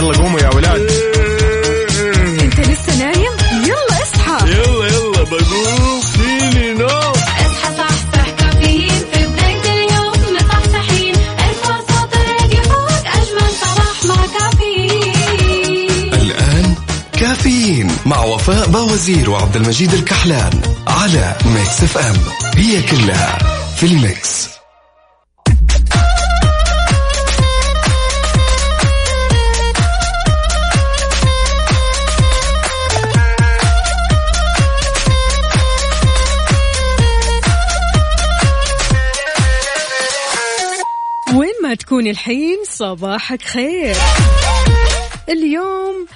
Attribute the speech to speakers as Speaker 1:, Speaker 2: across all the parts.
Speaker 1: يلا قوموا يا ولاد.
Speaker 2: انت لسه نايم؟ يلا اصحى.
Speaker 1: يلا يلا بقوم فيني no
Speaker 3: اصحى صحصح كافيين في بداية اليوم مصحصحين. ارفع صوت الراديو فوق أجمل صباح مع كافيين.
Speaker 4: الآن كافيين مع وفاء باوزير وعبد المجيد الكحلان على Mix FM. هي كلها في
Speaker 2: ال mix. الحين صباحك خير. اليوم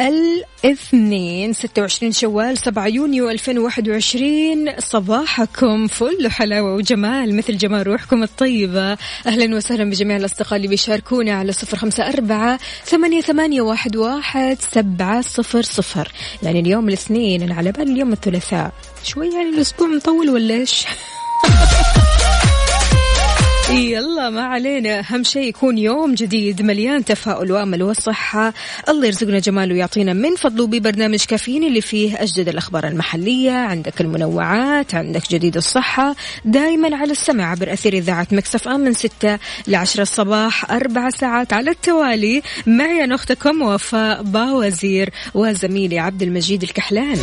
Speaker 2: الاثنين 26 شوال 7 يونيو 2021 صباحكم فل حلاوة وجمال مثل جمال روحكم الطيبة. أهلا وسهلا بجميع الأصدقاء اللي بيشاركونا على صفر خمسة أربعة ثمانية, ثمانية واحد, واحد سبعة صفر صفر. يعني اليوم الاثنين أنا على بالي اليوم الثلاثاء. شوي يعني الأسبوع مطول ولا إيش؟ يلا ما علينا. أهم شيء يكون يوم جديد مليان تفاؤل وأمل والصحة. الله يرزقنا جماله ويعطينا من فضله ببرنامج كافيين اللي فيه أجدد الأخبار المحلية. عندك المنوعات عندك جديد الصحة. دايما على السمع عبر أثير إذاعة مكسف أم من ستة لعشرة الصباح أربع ساعات على التوالي. معي أنا أختكم وفاء باوزير وزميلي عبد المجيد الكحلان.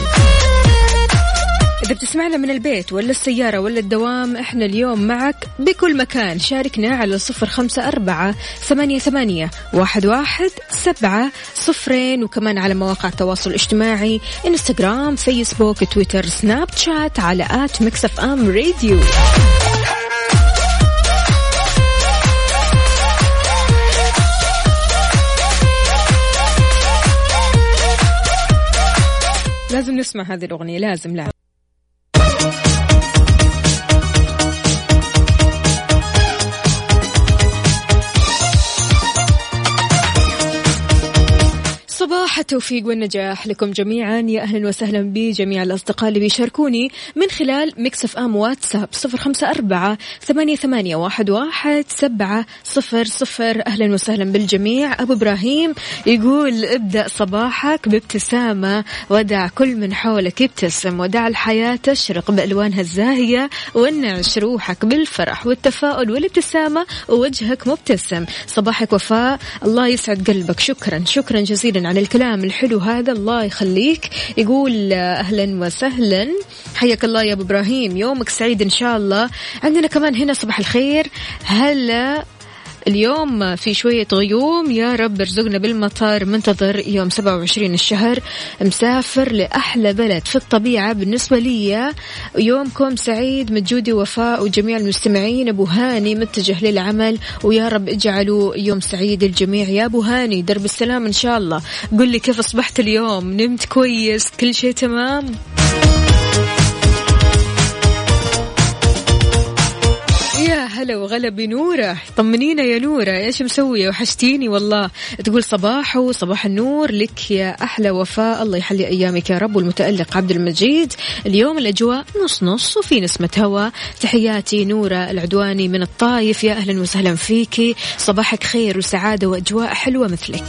Speaker 2: إذا بتسمعنا من البيت ولا السيارة ولا الدوام إحنا اليوم معك بكل مكان. شاركنا على صفر خمسة أربعة ثمانية, ثمانية واحد, واحد سبعة صفرين. وكمان على مواقع التواصل الاجتماعي إنستغرام فيسبوك تويتر سناب شات على at Mix FM Radio. لازم نسمع هذه الأغنية لازم. لازم صباح التوفيق والنجاح لكم جميعا. يا أهلا وسهلا بجميع الأصدقاء اللي بيشاركوني من خلال مكسف أم واتساب صفر خمسة أربعة ثمانية, ثمانية واحد, واحد سبعة صفر صفر. أهلا وسهلا بالجميع. أبو إبراهيم يقول ابدأ صباحك بابتسامة ودع كل من حولك يبتسم ودع الحياة تشرق بألوانها الزاهية وانعش روحك بالفرح والتفاؤل والابتسامة ووجهك مبتسم. صباحك وفاء. الله يسعد قلبك. شكرا شكرا جزيلا على الكلام. الحلو هذا الله يخليك. يقول أهلا وسهلا. حياك الله يا أبو إبراهيم. يومك سعيد إن شاء الله. عندنا كمان هنا صباح الخير. هلا اليوم في شوية غيوم. يا رب ارزقنا بالمطر منتظر يوم 27 الشهر. مسافر لأحلى بلد في الطبيعة. بالنسبة لي يومكم سعيد مجودي وفاء وجميع المستمعين. أبو هاني متجه للعمل. ويا رب اجعلوا يوم سعيد الجميع. يا أبو هاني درب السلام إن شاء الله. قل لي كيف أصبحت اليوم؟ نمت كويس؟ كل شيء تمام؟ هلا وغلا بنورة. طمنينا يا نورة. إيش مسوية وحشتيني والله. تقول صباح وصباح النور لك يا أحلى وفاء. الله يحلي أيامك يا رب. والمتألق عبد المجيد. اليوم الأجواء نص نص وفي نسمة هواء تحياتي نورة العدواني من الطايف. يا أهلا وسهلا فيكي صباحك خير وسعادة وأجواء حلوة مثلك.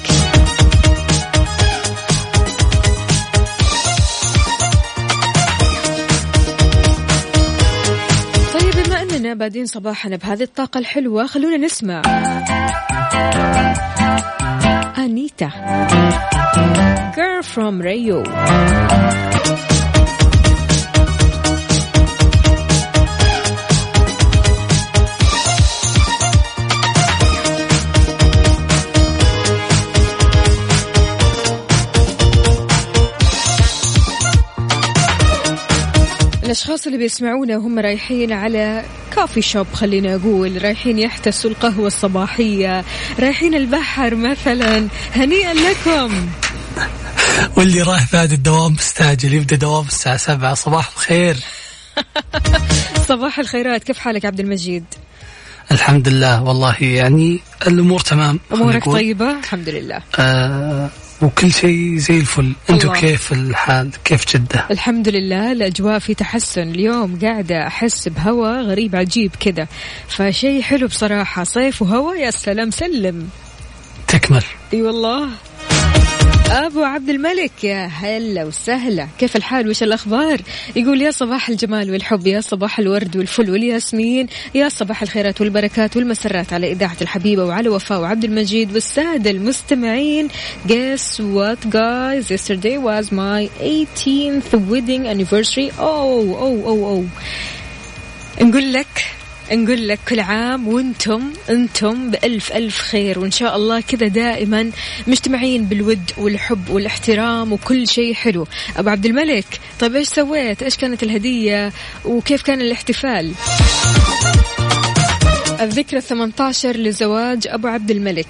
Speaker 2: بادين صباحنا بهذه الطاقة الحلوة. خلونا نسمع. أنيتا. Girl from Rio الأشخاص اللي بيسمعونا وهم رايحين على كافي شوب خلينا أقول. رايحين يحتسوا القهوة الصباحية. رايحين البحر مثلا. هنيئا لكم.
Speaker 5: واللي رايح بعد الدوام مستعجل يبدأ دوام الساعة سبعة. صباح الخير.
Speaker 2: صباح الخيرات. كيف حالك عبد المجيد؟
Speaker 5: الحمد لله. والله يعني الأمور تمام
Speaker 2: أمورك. طيبة؟ الحمد لله.
Speaker 5: آه وكل شيء زي الفل.
Speaker 2: الله.
Speaker 5: كيف الحال؟ كيف جدة؟
Speaker 2: الحمد لله الأجواء في تحسن. اليوم قاعدة أحس بهواء غريب عجيب كذا فشيء حلو بصراحة. صيف وهواء يا سلام سلم.
Speaker 5: تكمل.
Speaker 2: أي والله. أبو عبد الملك يا هلا وسهلا. كيف الحال؟ وش الأخبار؟ يقول يا صباح الجمال والحب يا صباح الورد والفل والياسمين يا صباح الخيرات والبركات والمسرات على إذاعة الحبيبة وعلى وفاء وعبد المجيد والسادة المستمعين. Guess what guys? Yesterday was my 18th wedding anniversary. Oh oh oh oh. نقول لك نقول لك كل عام وأنتم أنتم بألف ألف خير. وإن شاء الله كذا دائما مجتمعين بالود والحب والاحترام وكل شيء حلو. أبو عبد الملك طيب إيش سويت؟ إيش كانت الهدية؟ وكيف كان الاحتفال؟ الذكرى 18 لزواج أبو عبد الملك.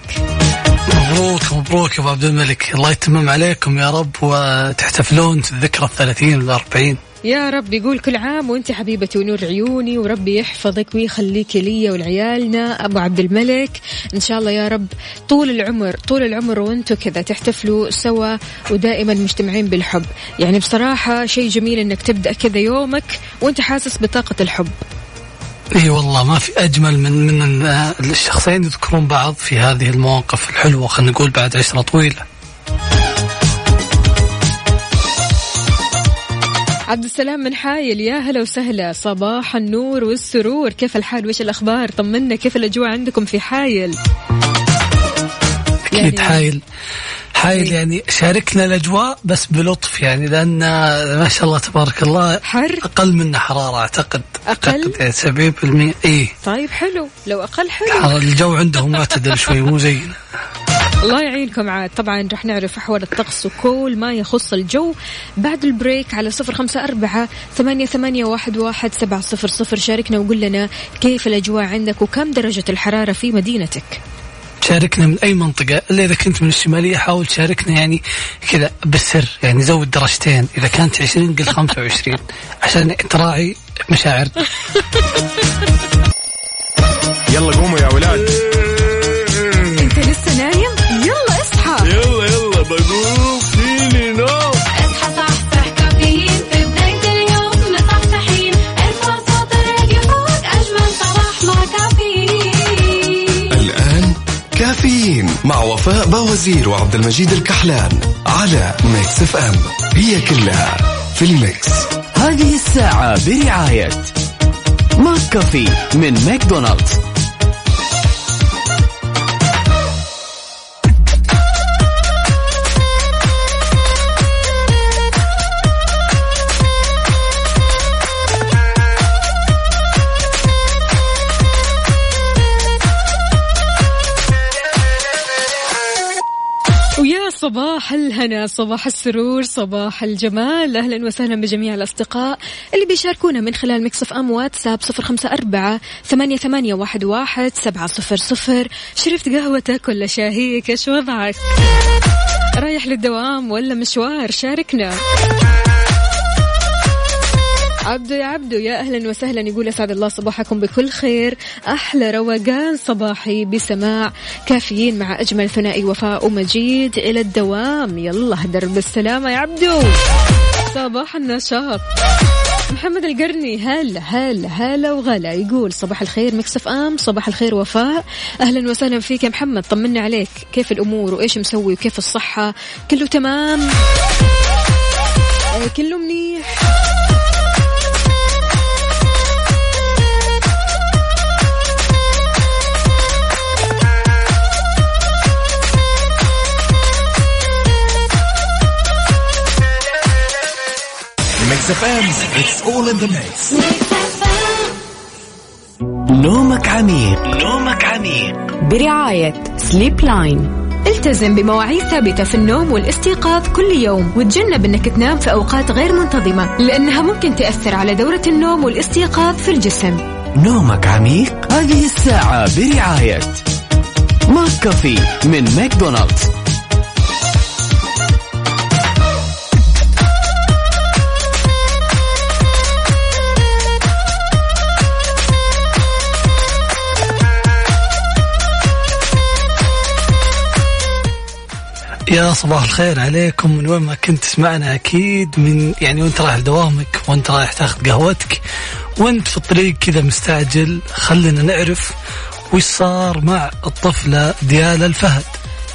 Speaker 5: مبروك مبروك يا أبو عبد الملك. الله يتمم عليكم يا رب وتحتفلون الذكرى الثلاثين والأربعين.
Speaker 2: يا رب يقول كل عام وانت حبيبتي ونور عيوني وربي يحفظك ويخليك لي ولعيالنا. أبو عبد الملك إن شاء الله يا رب طول العمر طول العمر وأنتم كذا تحتفلوا سوا ودائما مجتمعين بالحب. يعني بصراحة شيء جميل إنك تبدأ كذا يومك وانت حاسس بطاقة الحب.
Speaker 5: إي والله ما في أجمل من من ال- الشخصين يذكرون بعض في هذه المواقف الحلوة خلينا نقول بعد عشرة طويلة.
Speaker 2: عبد السلام من حايل يا هلا وسهلا. صباح النور والسرور. كيف الحال؟ وش الأخبار؟ طمنا. كيف الأجواء عندكم في حايل؟
Speaker 5: أكيد
Speaker 2: يعني-
Speaker 5: حايل. حايل
Speaker 2: إيه.
Speaker 5: يعني شاركنا الأجواء بس بلطف يعني لأن ما شاء الله تبارك الله
Speaker 2: حر؟
Speaker 5: أقل منا حرارة أعتقد.
Speaker 2: أقل؟
Speaker 5: أعتقد يعني 70% اي
Speaker 2: طيب حلو. لو أقل حلو.
Speaker 5: الجو عندهم معتدل شوي مو زينا
Speaker 2: الله يعينكم عاد. طبعا رح نعرف أحوال الطقس وكل ما يخص الجو بعد البريك على صفر خمسة أربعة ثمانية, ثمانية واحد, واحد سبعة صفر صفر. شاركنا وقول لنا كيف الأجواء عندك وكم درجة الحرارة في مدينتك.
Speaker 5: شاركنا من أي منطقة. إلا إذا كنت من الشمالية حاول تشاركنا يعني كذا بالسر يعني زود درجتين. إذا كانت 20 قل 25 عشان تراعي مشاعرنا
Speaker 1: يلا قوموا يا ولاد.
Speaker 4: باوزير وعبد المجيد الكحلان على Mix FM. هي كلها في ال mix.
Speaker 6: هذه الساعة برعاية McCafé من ماكدونالدز.
Speaker 2: صباح الهنا صباح السرور صباح الجمال. أهلا وسهلا بجميع الأصدقاء اللي بيشاركونا من خلال مكسف أم واتساب صفر خمسة أربعة ثمانية, ثمانية واحد, واحد سبعة صفر صفر. شرفت قهوتك ولا شاهيك؟ إيش وضعك؟ رايح للدوام ولا مشوار؟ شاركنا. عبدو يا عبدو يا أهلا وسهلا يقول أسعد الله صباحكم بكل خير. أحلى روقان صباحي بسماع كافيين مع أجمل ثنائي وفاء ومجيد إلى الدوام. يلا درب السلامه يا عبدو. صباح النشاط. محمد القرني هلا هلا هلا وغلا. يقول صباح الخير مكسف ام صباح الخير وفاء. أهلا وسهلا فيك يا محمد طمنا عليك. كيف الأمور وإيش مسوي وكيف الصحة؟ كله تمام؟ آه، كله منيح.
Speaker 6: Mix FM it's all in the mix نومك عميق. نومك عميق.
Speaker 7: برعاية Sleep Line
Speaker 2: التزم بمواعيد ثابتة في النوم والاستيقاظ كل يوم وتجنب إنك تنام في أوقات غير منتظمة لأنها ممكن تأثر على دورة النوم والاستيقاظ في الجسم.
Speaker 6: نومك عميق؟ هذه الساعة برعاية McCafé من ماكدونالدز.
Speaker 5: يا صباح الخير عليكم. من وين ما كنت تسمعنا أكيد من يعني وانت رايح لدوامك وانت رايح تاخذ قهوتك وانت في الطريق كذا مستعجل خلينا نعرف وش صار مع الطفلة ديالا الفهد.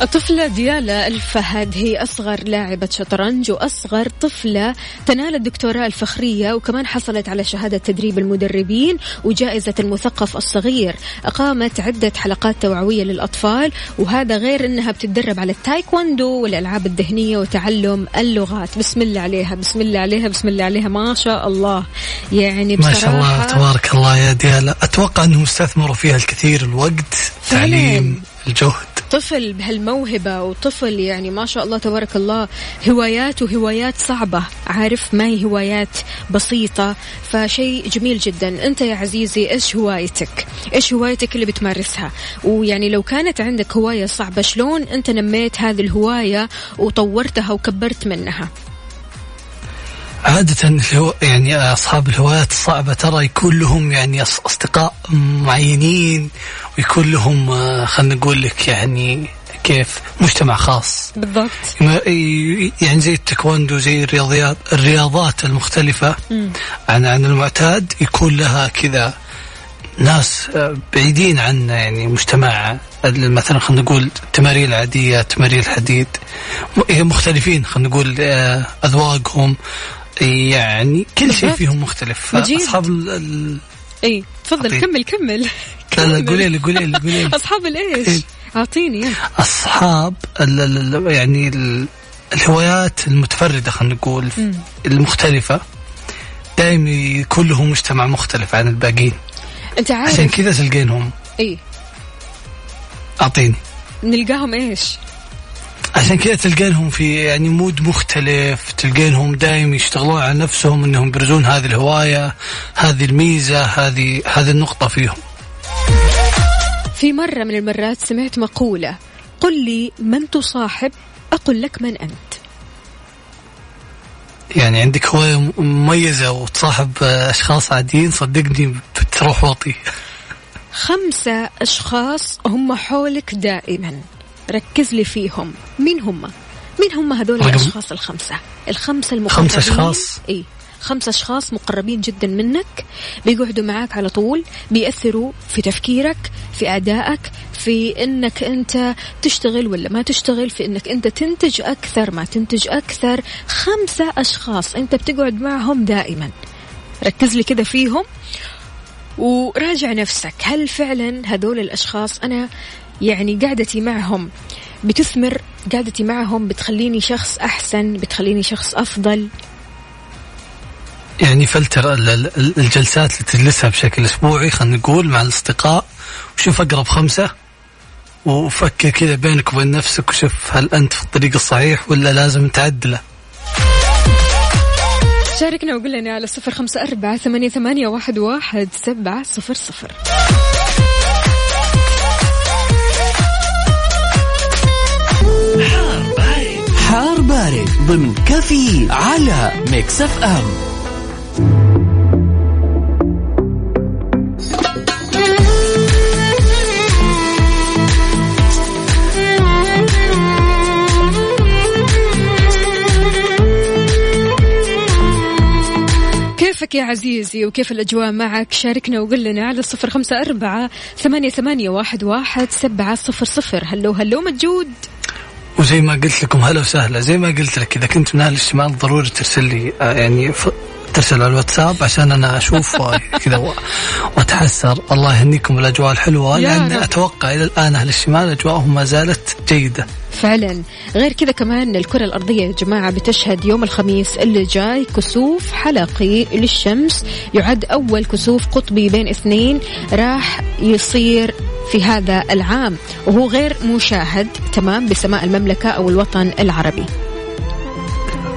Speaker 2: الطفلة ديالا الفهد هي أصغر لاعبة شطرنج وأصغر طفلة تنال الدكتوراه الفخرية وكمان حصلت على شهادة تدريب المدربين وجائزة المثقف الصغير. أقامت عدة حلقات توعوية للأطفال وهذا غير أنها بتتدرب على التايكوندو والألعاب الذهنية وتعلم اللغات. بسم الله عليها بسم الله عليها بسم الله عليها. ما شاء الله. يعني
Speaker 5: ما
Speaker 2: بصراحة
Speaker 5: شاء الله تبارك الله يا ديالا. أتوقع انهم استثمروا فيها الكثير الوقت.
Speaker 2: فعلاً.
Speaker 5: تعليم الجهد.
Speaker 2: طفل بهالموهبة وطفل يعني ما شاء الله تبارك الله هوايات وهوايات صعبة. عارف ما هي هوايات بسيطة؟ فشيء جميل جدا. أنت يا عزيزي إيش هوايتك؟ إيش هوايتك اللي بتمارسها؟ ويعني لو كانت عندك هواية صعبة شلون أنت نميت هذه الهواية وطورتها وكبرت منها؟
Speaker 5: عادة الهو... يعني أصحاب الهوايات الصعبة ترى يكون لهم يعني أص- أصدقاء معينين ويكون لهم آه، خلينا نقول لك يعني كيف مجتمع خاص.
Speaker 2: بالضبط.
Speaker 5: يعني زي التايكوندو زي الرياضيات الرياضات المختلفة. عن عن المعتاد يكون لها كذا ناس آه، بعيدين عن يعني مجتمع مثلا خلينا نقول التمارين العادية تمارين الحديد. م- مختلفين خلينا نقول آه، أذواقهم. يعني كل شيء. فيهم مختلف
Speaker 2: مجيد.
Speaker 5: أصحاب ال-
Speaker 2: إي تفضل. كمل كمل
Speaker 5: لا. قولي لي قولي لي قولي لي
Speaker 2: أصحاب الإيش
Speaker 5: إيه.
Speaker 2: أعطيني يلا.
Speaker 5: أصحاب ال ال ال- يعني ال الهوايات المتفردة خلينا نقول المختلفة دائما يكون لهم مجتمع مختلف عن الباقيين
Speaker 2: أنت
Speaker 5: عشان
Speaker 2: عارف
Speaker 5: كذا تلقينهم
Speaker 2: إي
Speaker 5: أعطيني
Speaker 2: نلقاهم إيش
Speaker 5: عشان كذا تلقينهم في يعني مود مختلف تلقينهم دائما يشتغلون على نفسهم إنهم يبرزون هذه الهواية هذه الميزة هذه هذه النقطة فيهم.
Speaker 2: في مرة من المرات سمعت مقولة قل لي من تصاحب أقول لك من أنت.
Speaker 5: يعني عندك هواية مميزة وتصاحب أشخاص عاديين صدقني بتروح وطي.
Speaker 2: خمسة أشخاص هم حولك دائما. ركز لي فيهم. مين هم؟ مين هم هذول الأشخاص الخمسة؟ الخمسة المقربين.
Speaker 5: خمسة أشخاص؟
Speaker 2: إيه خمسة أشخاص مقربين جدا منك بيقعدوا معاك على طول بيأثروا في تفكيرك في أدائك في إنك أنت تشتغل ولا ما تشتغل في إنك أنت تنتج أكثر ما تنتج أكثر. خمسة أشخاص أنت بتقعد معهم دائما. ركز لي كده فيهم. وراجع نفسك هل فعلا هذول الأشخاص أنا يعني قعدتي معهم. بتثمر قعدتي معهم بتخليني شخص أحسن بتخليني شخص أفضل.
Speaker 5: يعني فلتر ال- ال- الجلسات اللي تجلسها بشكل أسبوعي خلينا نقول مع الأصدقاء. وشوف أقرب خمسة. وفكر كذا بينك وبين نفسك وشوف هل أنت في الطريق الصحيح ولا لازم تعدله.
Speaker 2: شاركنا وقول لنا على صفر خمسة أربعة ثمانية, ثمانية واحد, واحد سبعة صفر صفر.
Speaker 6: ضمن كافيين على Mix FM.
Speaker 2: كيفك يا عزيزي وكيف الأجواء معك؟ شاركنا وقول لنا على صفر خمسة أربعة ثمانية, ثمانية واحد, واحد سبعة صفر صفر. هلو هلو مجود.
Speaker 5: وزي ما قلت لكم هلا وسهلا زي ما قلت لك إذا كنت من أهل الشمال ضروري ترسل لي آه، يعني. ترسل على الواتساب عشان أنا أشوف كذا وأتحسر. الله يهنيكم الأجواء
Speaker 2: الحلوة.
Speaker 5: لأن
Speaker 2: رب.
Speaker 5: أتوقع إلى الآن أهل الشمال أجواءهم ما زالت جيدة.
Speaker 2: فعلا. غير كذا كمان الكرة الأرضية يا جماعة بتشهد يوم الخميس اللي جاي كسوف حلقي للشمس. يعد أول كسوف قطبي بين اثنين راح يصير في هذا العام. وهو غير مشاهد تمام بسماء المملكة أو الوطن العربي.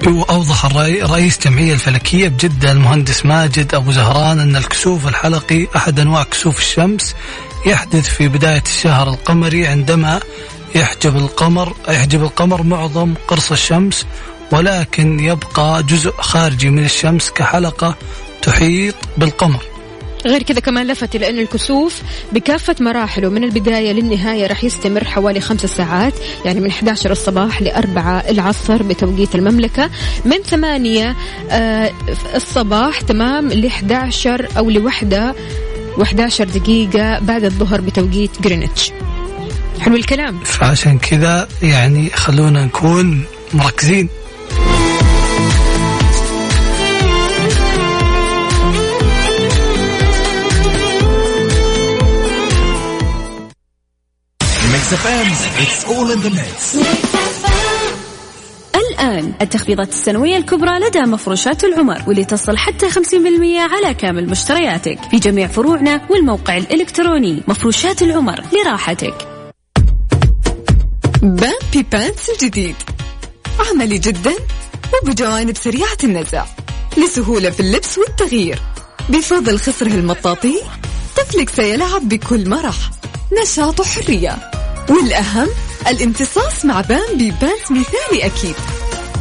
Speaker 5: وأوضح رئيس جمعية الفلكية بجدة المهندس ماجد أبو زهران أن الكسوف الحلقي أحد أنواع كسوف الشمس يحدث في بداية الشهر القمري عندما يحجب القمر يحجب القمر معظم قرص الشمس ولكن يبقى جزء خارجي من الشمس كحلقة تحيط بالقمر.
Speaker 2: غير كذا كمان لفت إلى أن الكسوف بكافة مراحله من البداية للنهاية راح يستمر حوالي خمس ساعات يعني من 11 الصباح لأربعة العصر بتوقيت المملكة. من ثمانية آه الصباح تمام ل 11 أو لوحدة و11 دقيقة بعد الظهر بتوقيت جرينتش حلو الكلام.
Speaker 5: فعشان كذا يعني خلونا نكون مركزين.
Speaker 1: FM it's all in the mix
Speaker 8: الآن التخفيضات السنوية الكبرى لدى مفروشات العمر واللي تصل حتى 50% على كامل مشترياتك في جميع فروعنا والموقع الإلكتروني. مفروشات العمر لراحتك.
Speaker 9: بامبي Pants الجديد عملي جدا وبجوانب سريعة النزع لسهولة في اللبس والتغيير. بفضل خصره المطاطي طفلك سيلعب بكل مرح. نشاط وحرية والأهم الامتصاص مع بامبي Pants مثالي أكيد.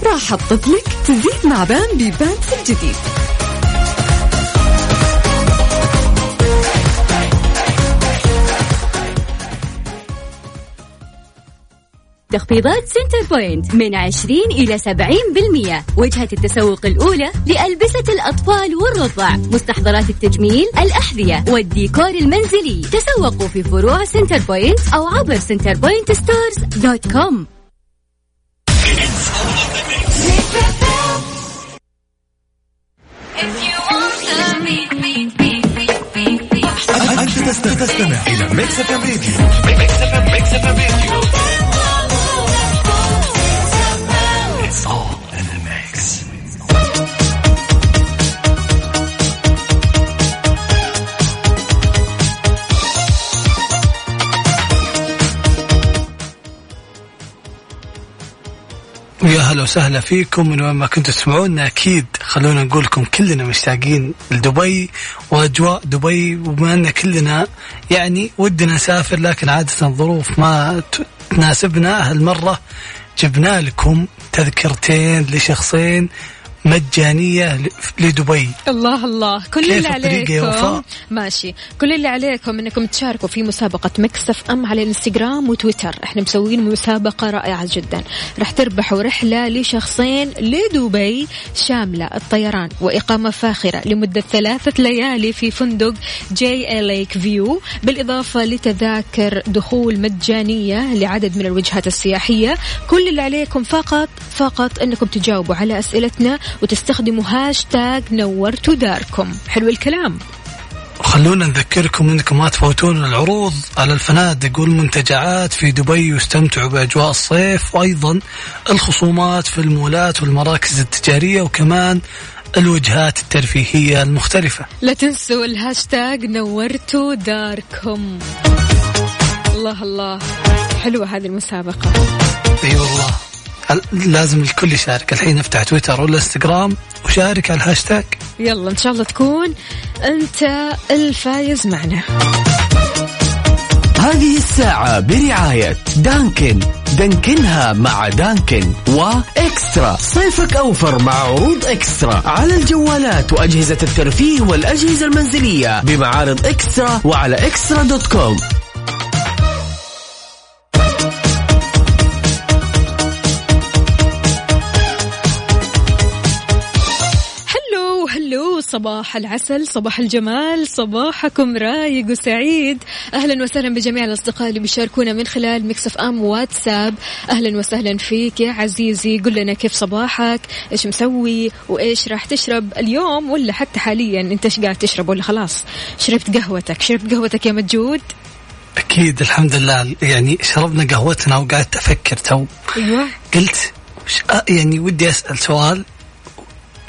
Speaker 9: راحة طفلك تزيد مع بامبي Pants الجديد.
Speaker 8: تخفيضات سنتر بوينت من 20 إلى 70% وجهة التسوق الأولى لألبسة الأطفال والرضع. مستحضرات التجميل الأحذية والديكور المنزلي. تسوقوا في فروع سنتر بوينت أو عبر سنتر بوينت stores dot com
Speaker 1: أنت تستمع إلى Mix FM radio Mix FM Mix FM radio
Speaker 5: ويا هلا وسهلا فيكم من وين ما كنتوا تسمعونا. أكيد خلونا نقول لكم كلنا مشتاقين لدبي وأجواء دبي وبما أن كلنا يعني ودنا نسافر لكن عادة الظروف ما تناسبنا. هالمرة جبنا لكم تذكرتين لشخصين مجانية ل- لدبي.
Speaker 2: الله الله. كل اللي عليكم؟ ماشي. كل اللي عليكم إنكم تشاركوا في مسابقة مكسف ام على الانستغرام وتويتر. إحنا مسوين مسابقة رائعة جدا. راح تربحوا رحلة لشخصين لدبي شاملة. الطيران وإقامة فاخرة لمدة ثلاثة ليالي في فندق JA Lake View. بالإضافة لتذاكر دخول مجانية لعدد من الوجهات السياحية. كل اللي عليكم فقط فقط إنكم تجاوبوا على أسئلتنا وتستخدموا هاشتاج نورتوا داركم. حلو الكلام.
Speaker 5: وخلونا نذكركم إنكم ما تفوتون العروض على الفنادق والمنتجعات في دبي واستمتعوا بأجواء الصيف وأيضا الخصومات في المولات والمراكز التجارية وكمان الوجهات الترفيهية المختلفة.
Speaker 2: لا تنسوا الهاشتاج نورتوا داركم. الله الله. حلوة هذه المسابقة.
Speaker 5: أي والله. ال- لازم الكل يشارك. الحين افتح تويتر ولا انستغرام وشارك على الهاشتاج.
Speaker 2: يلا إن شاء الله تكون أنت الفايز معنا.
Speaker 6: هذه الساعة برعاية دانكن. دانكنها مع دانكن وإكسترا. صيفك أوفر مع عروض إكسترا. على الجوالات وأجهزة الترفيه والأجهزة المنزلية بمعارض إكسترا وعلى إكسترا دوت كوم.
Speaker 2: صباح العسل صباح الجمال صباحكم رايق وسعيد. أهلا وسهلا بجميع الأصدقاء اللي بيشاركونا من خلال Mix FM واتساب. أهلا وسهلا فيك يا عزيزي قل لنا كيف صباحك إيش مسوي وإيش راح تشرب اليوم ولا حتى حاليا أنت إيش قاعد تشرب ولا خلاص شربت قهوتك. شربت قهوتك يا مجود؟
Speaker 5: أكيد الحمد لله. يعني شربنا قهوتنا وقعدت أفكر تو.
Speaker 2: أيوه.
Speaker 5: قلت آه يعني ودي أسأل سؤال.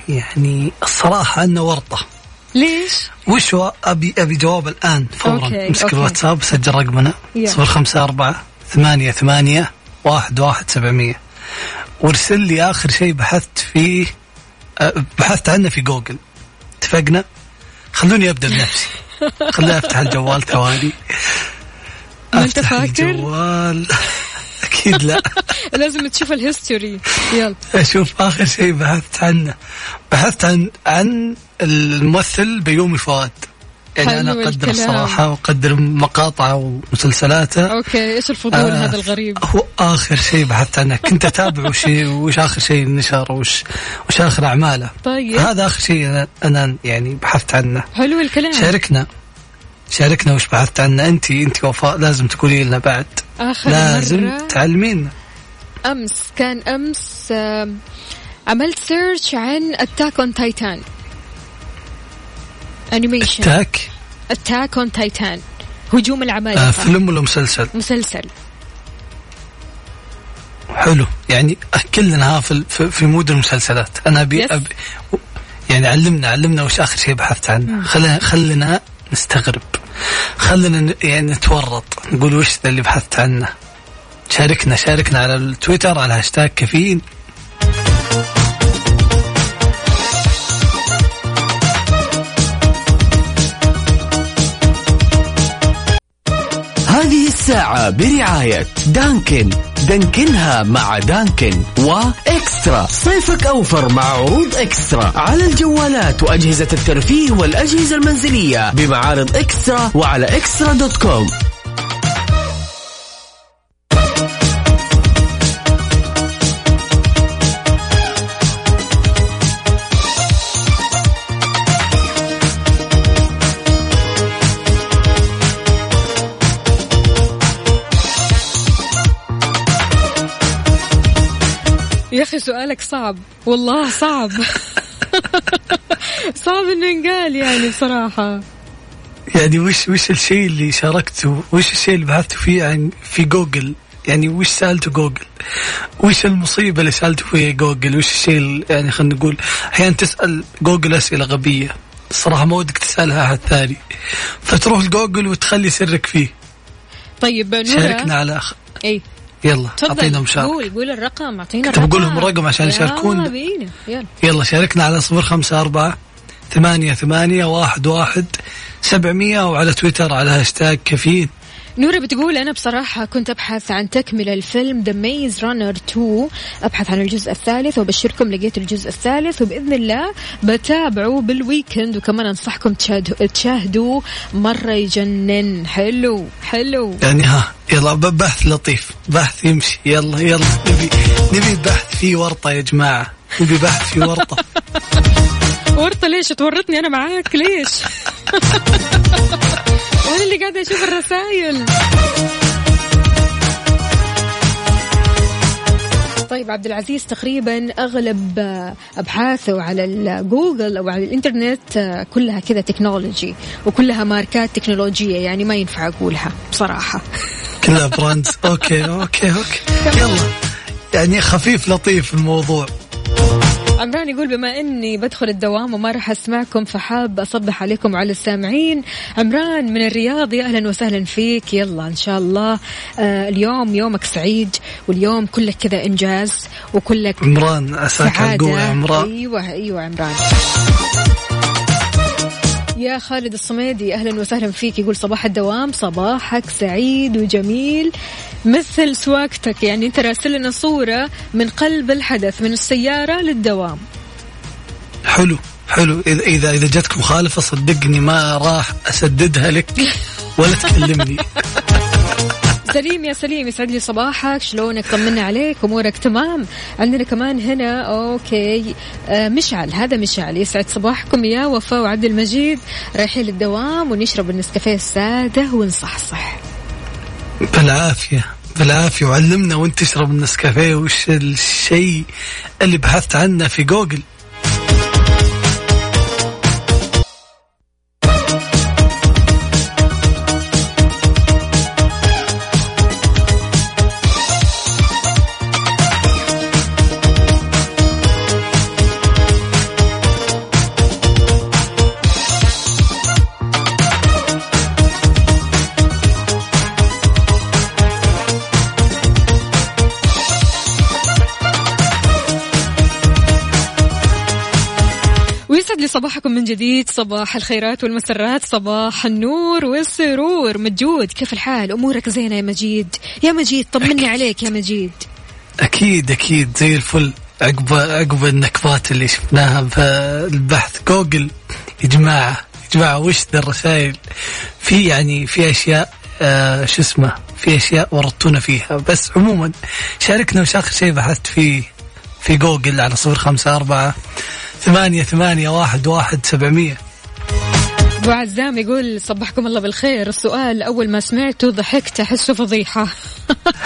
Speaker 5: يعني الصراحة أنه ورطة.
Speaker 2: ليش؟
Speaker 5: وش هو؟ ابي أبي جواب الآن فورا.
Speaker 2: okay،
Speaker 5: امسك
Speaker 2: okay.
Speaker 5: الواتساب سجل رقمنا.
Speaker 2: يلا.
Speaker 5: صفر خمسة أربعة ثمانية ثمانية واحد واحد سبعمية. وارسل لي آخر شيء بحثت فيه أه، بحثت عنه في جوجل. اتفقنا؟ خلوني أبدأ بنفسي. خليني أفتح الجوال ثواني. أفتح؟ الجوال. أكيد لا.
Speaker 2: لازم تشوف ال history. يلا.
Speaker 5: أشوف آخر شيء بحثت عنه بحثت عن عن الممثل بيومي فؤاد يعني أنا
Speaker 2: أقدر.
Speaker 5: الصراحة وأقدر مقاطعه ومسلسلاته.
Speaker 2: أوكي إيش الفضول
Speaker 5: آه،
Speaker 2: هذا الغريب؟
Speaker 5: هو آخر شيء بحثت عنه. كنت اتابع وش وش آخر شيء نشر؟ وش وش آخر أعماله؟
Speaker 2: طيب.
Speaker 5: هذا آخر شيء أنا يعني بحثت عنه.
Speaker 2: حلو الكلام.
Speaker 5: شاركنا. شاركنا وش بحثت عنه انت؟ انت وفاء لازم تقولي لنا بعد.
Speaker 2: آخر
Speaker 5: لازم
Speaker 2: مرة.
Speaker 5: تعلمينا
Speaker 2: أمس كان أمس عملت search عن Attack on Titan animation
Speaker 5: attack
Speaker 2: Attack on Titan هجوم
Speaker 5: آه
Speaker 2: العمالقه
Speaker 5: فيلم ولا مسلسل؟
Speaker 2: مسلسل.
Speaker 5: حلو. يعني كلنا ها في في, mood المسلسلات. أنا ابي
Speaker 2: Yes.
Speaker 5: يعني علمنا علمنا وش آخر شيء بحثت عنه. خلينا خلينا نستغرب. خلينا يعني نتورط نقول وش ذا اللي بحثت عنه. شاركنا شاركنا على التويتر على هاشتاج كافيين.
Speaker 6: الساعة برعاية دانكن. دانكنها مع دانكن وإكسترا. صيفك أوفر مع عروض إكسترا. على الجوالات وأجهزة الترفيه والأجهزة المنزلية بمعارض إكسترا وعلى إكسترا
Speaker 2: dot com. سؤالك صعب. والله صعب. صعب إنه ينقال يعني بصراحة.
Speaker 5: يعني وش وش الشيء اللي شاركته وش الشيء اللي بحثتوا فيه عن في جوجل؟ يعني وش سالته جوجل؟ وش المصيبة اللي سالته فيها جوجل؟ وش الشيء يعني خلينا نقول أحيانا تسأل جوجل أسئلة غبية. الصراحة ما ودك تسألها أحد ثاني. فتروح لجوجل وتخلي سرك فيه.
Speaker 2: طيب نورا
Speaker 5: شاركنا على أخ...
Speaker 2: إي.
Speaker 5: يلا
Speaker 2: تفضل.
Speaker 5: أعطينا مشاركة.
Speaker 2: قول قول الرقم أعطينا
Speaker 5: كنت بقول لهم رقم عشان يشاركون.
Speaker 2: يلا بينا يلا.
Speaker 5: يلا شاركنا على صفر خمسة أربعة ثمانية ثمانية واحد واحد سبعمية وعلى تويتر على هاشتاج كافيين
Speaker 2: نورة بتقول أنا بصراحة كنت أبحث عن تكملة الفيلم The Maze Runner 2 أبحث عن الجزء الثالث وبشركم لقيت الجزء الثالث وبإذن الله بتابعه بال weekend وكمان أنصحكم تشاهدوا, تشاهدوا مرة يجنن. حلو حلو.
Speaker 5: يعني ها يلا بحث لطيف. بحث يمشي. يلا يلا. نبي نبي بحث فيه ورطة يا جماعة. نبي بحث فيه ورطة.
Speaker 2: ورطة ليش تورطني أنا معاك؟ ليش؟ وأنا اللي قاعدة أشوف الرسائل. طيب عبد العزيز تقريبا أغلب أبحاثه على الجوجل أو على الإنترنت كلها كذا technology وكلها ماركات تكنولوجية يعني ما ينفع أقولها بصراحة.
Speaker 5: كلها brands okay okay okay. يلا. يعني خفيف لطيف الموضوع.
Speaker 2: عمران يقول بما إني بدخل الدوام وما راح أسمعكم فحاب أصبح عليكم وعلى السامعين. عمران من الرياض يا أهلا وسهلا فيك. يلا إن شاء الله. آه اليوم يومك سعيد واليوم كلك كذا إنجاز وكلك
Speaker 5: عمران عساك على
Speaker 2: سعادة.
Speaker 5: عمران.
Speaker 2: أيوه أيوه عمران. يا خالد الصميدي أهلا وسهلا فيك. يقول صباح الدوام صباحك سعيد وجميل. مثل سواقتك يعني انت راسل لنا صورة من قلب الحدث من السيارة للدوام.
Speaker 5: حلو حلو. اذا اذا إذا جتك مخالفة صدقني ما راح أسددها لك ولا تكلمني.
Speaker 2: سليم يا سليم يسعد لي صباحك. شلونك؟ طمنا عليك أمورك تمام؟ عندنا كمان هنا أوكي آه مشعل هذا مشعل. يسعد صباحكم يا وفاء وعبد المجيد. رايحين للدوام ونشرب النسكافيه السادة ونصحصح.
Speaker 5: بالعافية بالعافية. وعلمنا وانت تشرب النسكافيه وش الشيء اللي بحثت عنه في جوجل.
Speaker 2: صباحكم من جديد. صباح الخيرات والمسرات. صباح النور والسرور. مجود كيف الحال؟ أمورك زينة يا مجيد. يا مجيد طمني عليك يا مجيد.
Speaker 5: أكيد أكيد. زي الفل. عقب عقب النكبات اللي شفناها في البحث. جوجل يا جماعة يا جماعة وش ذا الرسائل؟ في يعني في أشياء آه شو اسمه؟ في أشياء ورطونا فيها. بس عموما شاركنا وش آخر شيء بحثت فيه في جوجل على صفر خمسة أربعة ثمانية ثمانية واحد واحد سبعمية.
Speaker 2: أبو عزام يقول صبحكم الله بالخير. السؤال أول ما سمعته ضحكت أحسه فضيحة.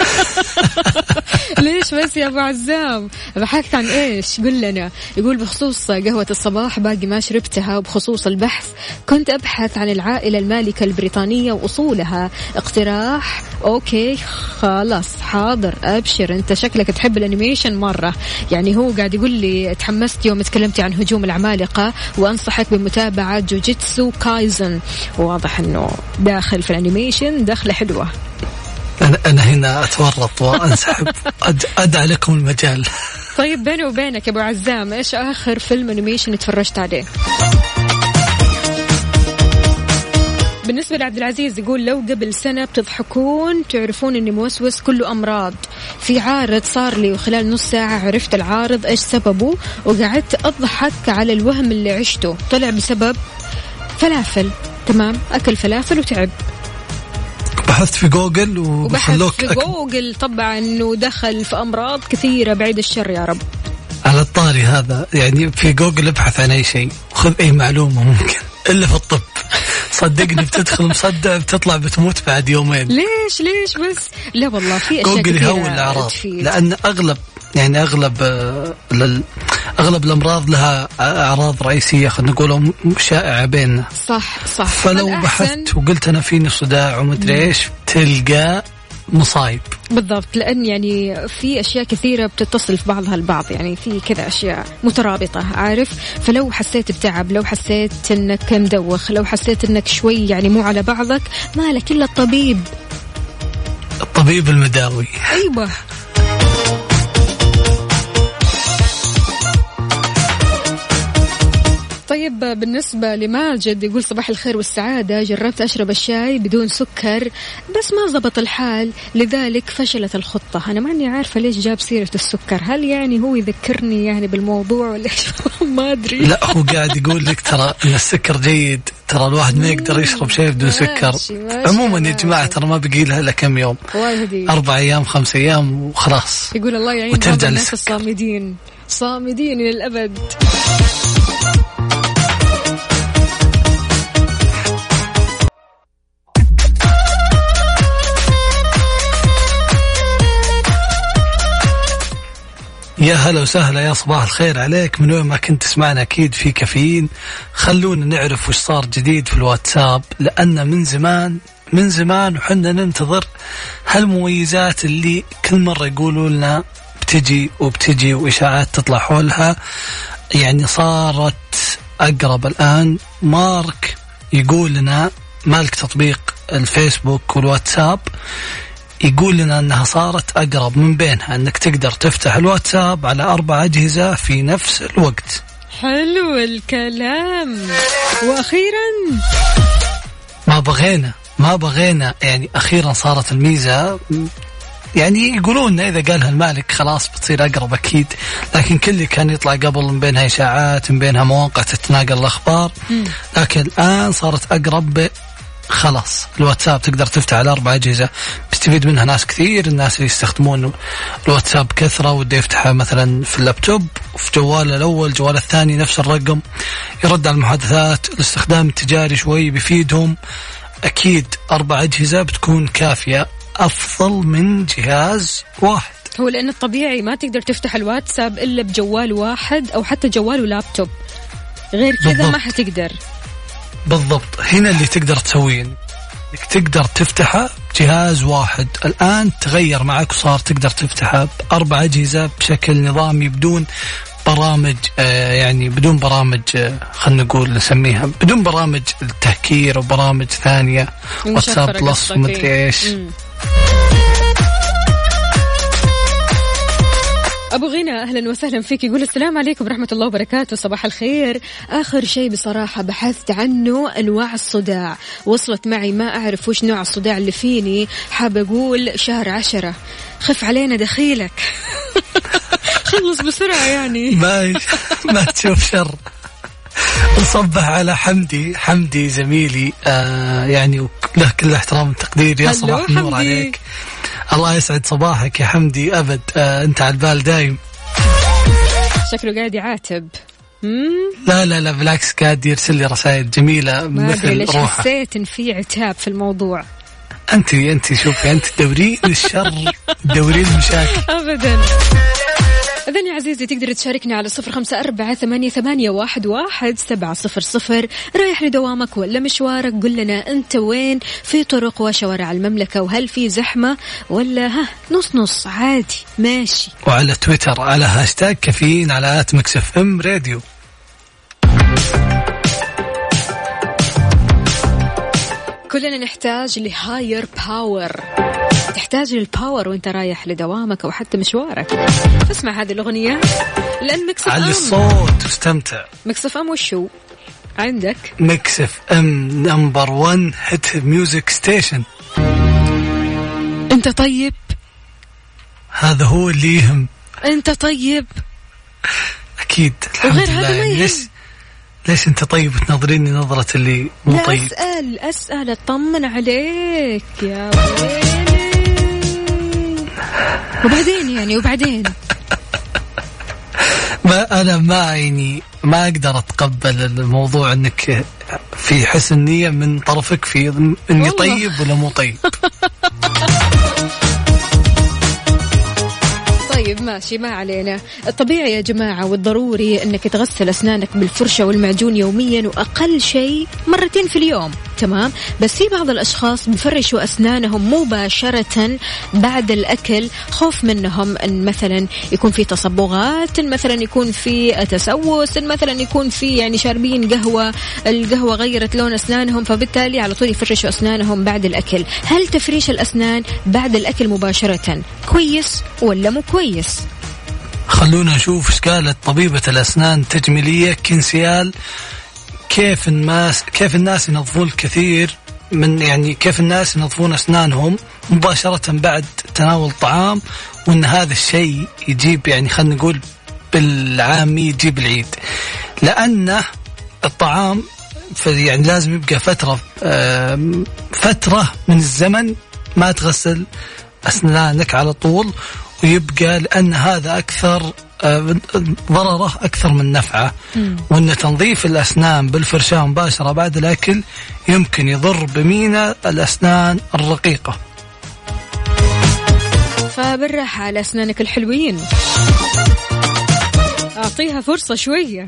Speaker 2: ليش بس يا أبو عزام؟ ضحكت عن إيش؟ قل لنا. يقول بخصوص قهوة الصباح باقي ما شربتها وبخصوص البحث كنت أبحث عن العائلة المالكة البريطانية وأصولها. اقتراح؟ أوكي خلاص حاضر أبشر. أنت شكلك تحب ال animation مرة. يعني هو قاعد يقول لي تحمست يوم تكلمتي عن هجوم العمالقة وأنصحك بمتابعة جوجيتسو كايزن. واضح إنه داخل في ال animation دخلة
Speaker 5: حلوة. أنا أنا هنا أتورط وأنسحب. أد... أدع لكم المجال.
Speaker 2: طيب بيني وبينك يا أبو عزام إيش آخر فيلم animation تفرجت عليه؟ بالنسبة لعبد العزيز يقول لو قبل سنة بتضحكون تعرفون إني موسوس كله أمراض. في عارض صار لي وخلال نص ساعة عرفت العارض إيش سببه وقعدت أضحك على الوهم اللي عشته. طلع بسبب فلافل. تمام؟ أكل فلافل وتعب.
Speaker 5: بحثت في جوجل
Speaker 2: وبحث
Speaker 5: وخلوك
Speaker 2: في جوجل طبعا إنه دخل في أمراض كثيرة بعيد الشر يا رب.
Speaker 5: على الطاري هذا يعني في جوجل ابحث عن أي شيء خذ أي معلومة ممكن إلا في الطب. صدقني بتدخل مصدع بتطلع بتموت بعد يومين.
Speaker 2: ليش؟ ليش بس؟ لا والله في أشياء
Speaker 5: جوجل يهون
Speaker 2: الأعراض.
Speaker 5: لأن أغلب يعني أغلب آه، أغلب الأمراض لها أعراض رئيسية خلينا نقول شائعة بيننا.
Speaker 2: صح صح.
Speaker 5: فلو بحثت وقلت أنا فيني صداع ومدري إيش تلقى مصايب.
Speaker 2: بالضبط لأن يعني في أشياء كثيرة بتتصل في بعضها البعض. يعني في كذا أشياء مترابطة عارف؟ فلو حسيت بتعب لو حسيت إنك مدوخ لو حسيت إنك شوي يعني مو على بعضك مالك إلا الطبيب.
Speaker 5: الطبيب المداوي.
Speaker 2: أيوه. طيب بالنسبة لماجد يقول صباح الخير والسعادة. جربت أشرب الشاي بدون سكر بس ما زبط الحال. لذلك فشلت الخطة. أنا ماني عارفة ليش جاب سيرة السكر. هل يعني هو يذكرني يعني بالموضوع ولا إيش؟ ما أدري.
Speaker 5: لا هو قاعد يقول لك ترى إن السكر جيد ترى الواحد ما يقدر يشرب شيء بدون سكر.
Speaker 2: ماشي، ماشي
Speaker 5: عموما يا
Speaker 2: ماشي.
Speaker 5: جماعة ترى ما بقي لها إلا كم يوم. أربع أيام خمس أيام وخلاص.
Speaker 2: يقول الله يعين
Speaker 5: وترجع
Speaker 2: الناس. الصامدين. صامدين إلى
Speaker 5: يا هلا وسهلا يا صباح الخير عليك. من وين ما كنت تسمعنا أكيد في كافيين. خلونا نعرف وش صار جديد في الواتساب لأن من زمان من زمان وحنا ننتظر هالمميزات اللي كل مرة يقولوا لنا بتجي وبتجي وإشاعات تطلع حولها. يعني صارت أقرب الآن. مارك يقول لنا مالك تطبيق الفيسبوك والواتساب يقول لنا أنها صارت أقرب من بينها أنك تقدر تفتح الواتساب على أربع أجهزة في نفس الوقت.
Speaker 2: حلو الكلام. وأخيرا؟
Speaker 5: ما بغينا ما بغينا. يعني أخيرا صارت الميزة يعني يقولون إذا قالها المالك خلاص بتصير أقرب أكيد. لكن كل اللي كان يطلع قبل من بينها إشاعات من بينها مواقع تتناقل الأخبار. لكن الآن صارت أقرب خلاص. الواتساب تقدر تفتح على أربع أجهزة بيستفيد منها ناس كثير الناس اللي يستخدمون الواتساب كثره وده يفتحها مثلا في اللابتوب وفي جواله الأول جواله الثاني نفس الرقم يرد على المحادثات. الاستخدام التجاري شوي بيفيدهم. أكيد أربع أجهزة بتكون كافية أفضل من جهاز واحد.
Speaker 2: هو لأن الطبيعي ما تقدر تفتح الواتساب إلا بجوال واحد أو حتى جوال ولابتوب. غير كذا. ما حتقدر.
Speaker 5: بالضبط. هنا اللي تقدر تسويه إنك تقدر تفتحها بجهاز واحد. الآن تغير معك وصار تقدر تفتحها بأربع أجهزة بشكل نظامي بدون برامج آه يعني بدون برامج آه خلينا نقول نسميها بدون برامج التهكير وبرامج ثانية. واتساب بلس
Speaker 2: قصدك،
Speaker 5: ومدري
Speaker 2: إيه. إيش أبو غنى أهلا وسهلا فيك. يقول السلام عليكم ورحمة الله وبركاته. صباح الخير. آخر شيء بصراحة بحثت عنه أنواع الصداع. وصلت معي ما أعرف وش نوع الصداع اللي فيني. حابة أقول شهر عشرة. خف علينا دخيلك. خلص بسرعة يعني.
Speaker 5: ما ما تشوف شر. نصبح على حمدي. حمدي زميلي آه يعني له كل احترام وتقدير يا صباح النور. عليك. الله يسعد صباحك يا حمدي أبد آه أنت على البال دايم.
Speaker 2: شكله قاعد يعاتب؟
Speaker 5: لا لا لا بالعكس قاعد يرسل لي رسائل جميلة
Speaker 2: ما أدري
Speaker 5: مثل
Speaker 2: ليش
Speaker 5: روحه
Speaker 2: حسيت إن في عتاب في الموضوع.
Speaker 5: أنت أنت شوفي أنت دورين الشر دورين المشاكل.
Speaker 2: ابدا. إذن يا عزيزي تقدر تشاركنا على صفر خمسة أربعة ثمانية, ثمانية واحد, واحد سبعة صفر صفر. رايح لدوامك ولا مشوارك؟ قل لنا أنت وين؟ في طرق وشوارع المملكة وهل في زحمة؟ ولا ها نص نص عادي ماشي.
Speaker 5: وعلى تويتر على هاشتاج كافيين على at Mix FM Radio.
Speaker 2: كلنا نحتاج ل higher power. تحتاج لل power وانت رايح لدوامك أو حتى مشوارك. فاسمع هذه الأغنية لأن
Speaker 5: Mix
Speaker 2: FM.
Speaker 5: الصوت واستمتع
Speaker 2: Mix FM وشو؟ عندك؟
Speaker 5: Mix FM number 1 hit music station
Speaker 2: أنت طيب؟
Speaker 5: هذا هو اللي يهم.
Speaker 2: أنت طيب؟
Speaker 5: أكيد الحمد
Speaker 2: وغير
Speaker 5: لله.
Speaker 2: هذا ما يهم.
Speaker 5: ليش ليش أنت طيب وتنظريني نظرة اللي مو طيب؟
Speaker 2: أسأل أسأل أطمن عليك يا ويلي. وبعدين يعني وبعدين؟
Speaker 5: ما أنا ما يعني ما أقدر أتقبل الموضوع إنك في حسن نية من طرفك في
Speaker 2: إني.
Speaker 5: طيب ولا مو طيب.
Speaker 2: طيب ماشي ما علينا. الطبيعي يا جماعة والضروري أنك تغسل أسنانك بالفرشة والمعجون يوميا وأقل شيء مرتين في اليوم. تمام. بس في بعض الأشخاص بفرشوا أسنانهم مباشرة بعد الأكل خوف منهم أن مثلا يكون في تصبغات إن مثلا يكون في تسوس إن مثلا يكون في يعني شاربين قهوة القهوة غيرت لون أسنانهم فبالتالي على طول يفرشوا أسنانهم بعد الأكل. هل تفريش الأسنان بعد الأكل مباشرة كويس ولا مو كويس؟
Speaker 5: خلونا نشوف قالت طبيبة الأسنان التجميلية كنسيال كيف الناس كيف الناس ينظفون الكثير من يعني كيف الناس ينظفون أسنانهم مباشرة بعد تناول الطعام وإن هذا الشيء يجيب يعني خلينا نقول بالعامي يجيب العيد. لأنه الطعام يعني لازم يبقى فترة آم، فترة من الزمن ما تغسل أسنانك على طول ويبقى لأن هذا أكثر آه، ضرره أكثر من نفعه. وأن تنظيف الأسنان بالفرشاة مباشرة بعد الأكل يمكن يضر بمينا الأسنان الرقيقة.
Speaker 2: فبالراحة على أسنانك الحلوين. أعطيها فرصة شوية.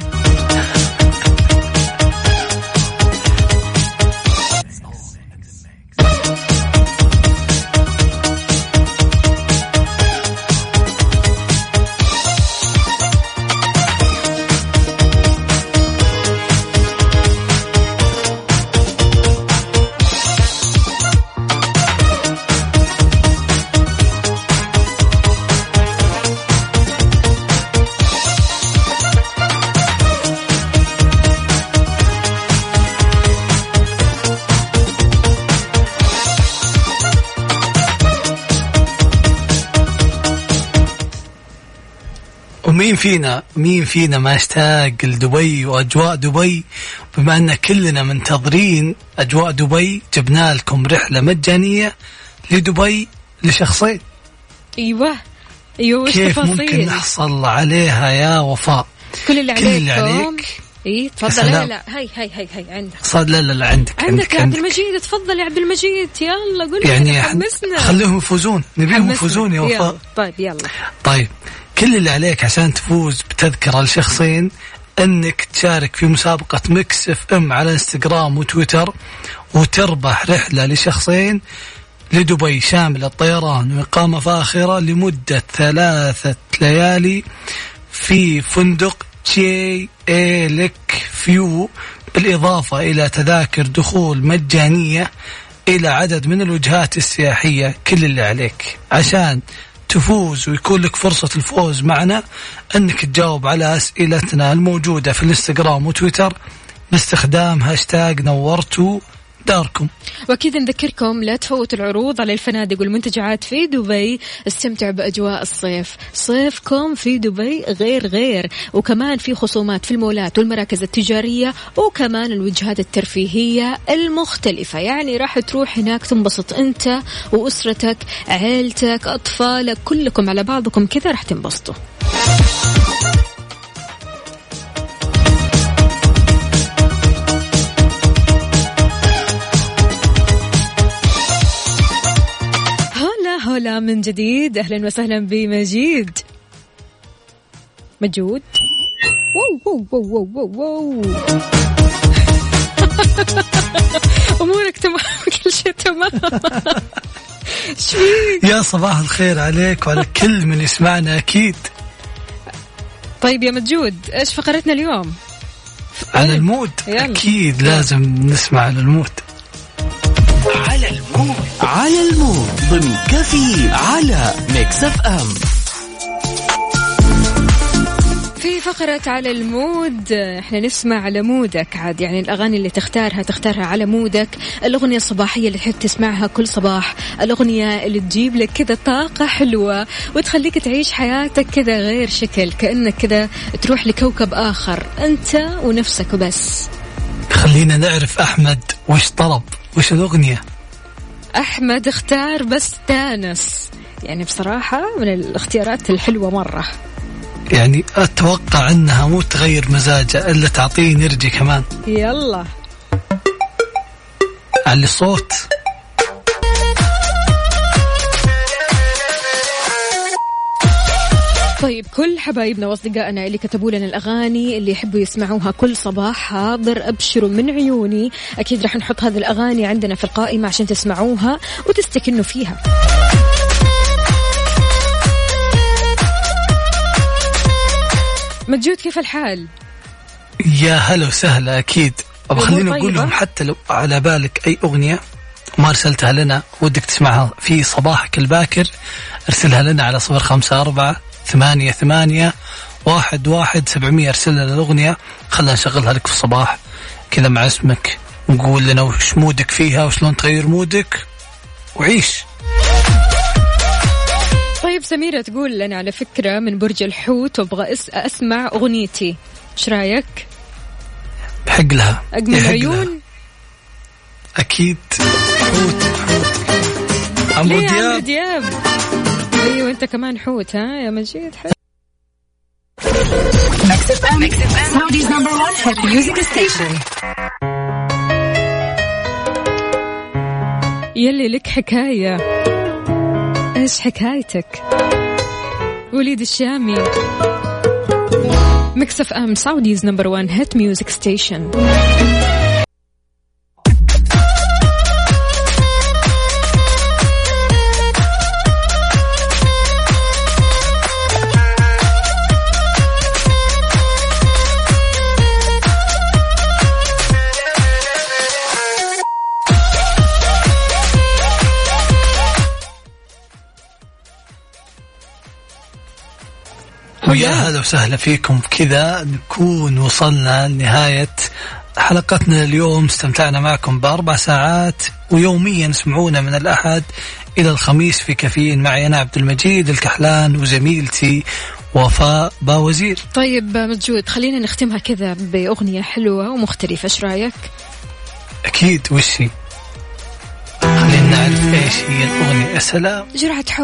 Speaker 5: فينا مين فينا ما اشتاق لدبي وأجواء دبي؟ بما أن كلنا منتظرين أجواء دبي جبنا لكم رحلة مجانية لدبي لشخصين.
Speaker 2: أيوة. أيوة وش
Speaker 5: كيف ممكن
Speaker 2: تفاصيل؟
Speaker 5: نحصل عليها يا وفاء؟
Speaker 2: كل اللي
Speaker 5: كل اللي عليك. إي
Speaker 2: تفضل. لا. لا هاي هاي هاي هاي عندك.
Speaker 5: صاد لا لا لا عندك
Speaker 2: عندك يا عبد المجيد تفضل يا عبد المجيد. يلا قول
Speaker 5: يعني
Speaker 2: حمسنا.
Speaker 5: خليهم يفوزون. نبيهم. يفوزون يا. وفاء.
Speaker 2: طيب يلا.
Speaker 5: طيب. كل اللي عليك عشان تفوز بتذكرة لشخصين أنك تشارك في مسابقة Mix FM على إنستغرام وتويتر وتربح رحلة لشخصين لدبي شاملة طيران وإقامة فاخرة لمدة ثلاثة ليالي في فندق JA Lake View بالإضافة إلى تذاكر دخول مجانية إلى عدد من الوجهات السياحية كل اللي عليك. عشان تفوز ويكون لك فرصة الفوز معنا أنك تجاوب على أسئلتنا الموجودة في الإنستغرام وتويتر. باستخدام هاشتاج نورتوا داركم.
Speaker 2: وأكيد نذكركم لا تفوتوا العروض على الفنادق والمنتجعات في دبي. استمتعوا بأجواء الصيف. صيفكم في دبي غير غير. وكمان في خصومات في المولات والمراكز التجارية وكمان الوجهات الترفيهية المختلفة. يعني راح تروح هناك تنبسط أنت وأسرتك عيلتك أطفالك كلكم على بعضكم كذا راح تنبسطوا. من جديد أهلا وسهلا بمجيد مجود wow wow wow wow wow. أمورك تمام كل شيء تمام إيش فيك؟
Speaker 5: يا صباح الخير عليك وعلى كل من يسمعنا أكيد
Speaker 2: طيب يا مجود إيش فقرتنا اليوم؟
Speaker 5: على ال mood
Speaker 2: يلا.
Speaker 5: أكيد لازم نسمع على ال mood
Speaker 6: على ال mood على ال mood ضمن كافيين على Mix FM.
Speaker 2: في فقرة على ال mood إحنا نسمع على mood ك عاد يعني الأغاني اللي تختارها تختارها على mood ك. الأغنية الصباحية اللي تحب تسمعها كل صباح. الأغنية اللي تجيب لك كذا طاقة حلوة وتخليك تعيش حياتك كذا غير شكل كأنك كذا تروح لكوكب آخر أنت ونفسك وبس.
Speaker 5: خلينا نعرف أحمد وش طلب وش الأغنية؟
Speaker 2: أحمد اختار بس تانس. يعني بصراحة من الاختيارات الحلوة مرة.
Speaker 5: يعني أتوقع أنها مو تغير مزاجه إلا تعطيه انرجي كمان.
Speaker 2: يلا.
Speaker 5: على الصوت
Speaker 2: طيب كل حبايبنا وأصدقائنا اللي كتبوا لنا الأغاني اللي يحبوا يسمعوها كل صباح حاضر أبشروا من عيوني أكيد راح نحط هذه الأغاني عندنا في القائمة عشان تسمعوها وتستكنوا فيها مجود كيف الحال؟
Speaker 5: يا هلا وسهلا أكيد
Speaker 2: أبغى
Speaker 5: خليني
Speaker 2: أقول؟
Speaker 5: لهم حتى لو على بالك أي أغنية ما أرسلتها لنا ودك تسمعها في صباحك الباكر أرسلها لنا على صفر خمسة أربعة ثمانية ثمانية واحد واحد سبعمية أرسل لنا الأغنية. خلنا نشغلها لك في الصباح. كذا مع اسمك. وقول لنا وش مودك فيها وشلون تغير مودك. وعيش.
Speaker 2: طيب سميرة تقول لنا على فكرة من برج الحوت وأبغى أسمع أغنيتي. إيش رأيك؟
Speaker 5: حق لها. أجمل لها.
Speaker 2: عيون؟
Speaker 5: أكيد. حوت حوت. عمرو
Speaker 2: يا عمرو
Speaker 5: دياب؟
Speaker 2: دياب؟ أيوه انت كمان حوت ها يا مجيد حلو. يلي لك حكاية. إيش حكايتك؟ وليد الشامي. مكسف أم سعوديز نمبر 1 هيت ميوزك ستيشن
Speaker 5: وسهلا فيكم كذا. نكون وصلنا لنهاية حلقتنا اليوم. استمتعنا معكم بأربع ساعات ويوميا اسمعونا من الأحد إلى الخميس في كافيين. معي أنا عبد المجيد الكحلان وزميلتي وفاء باوزير.
Speaker 2: طيب مجود خلينا نختمها كذا بأغنية حلوة ومختلفة. إيش رأيك؟
Speaker 5: أكيد وش هي؟ خلينا نعرف إيش هي الأغنية. يا سلام.
Speaker 2: جرعة حب.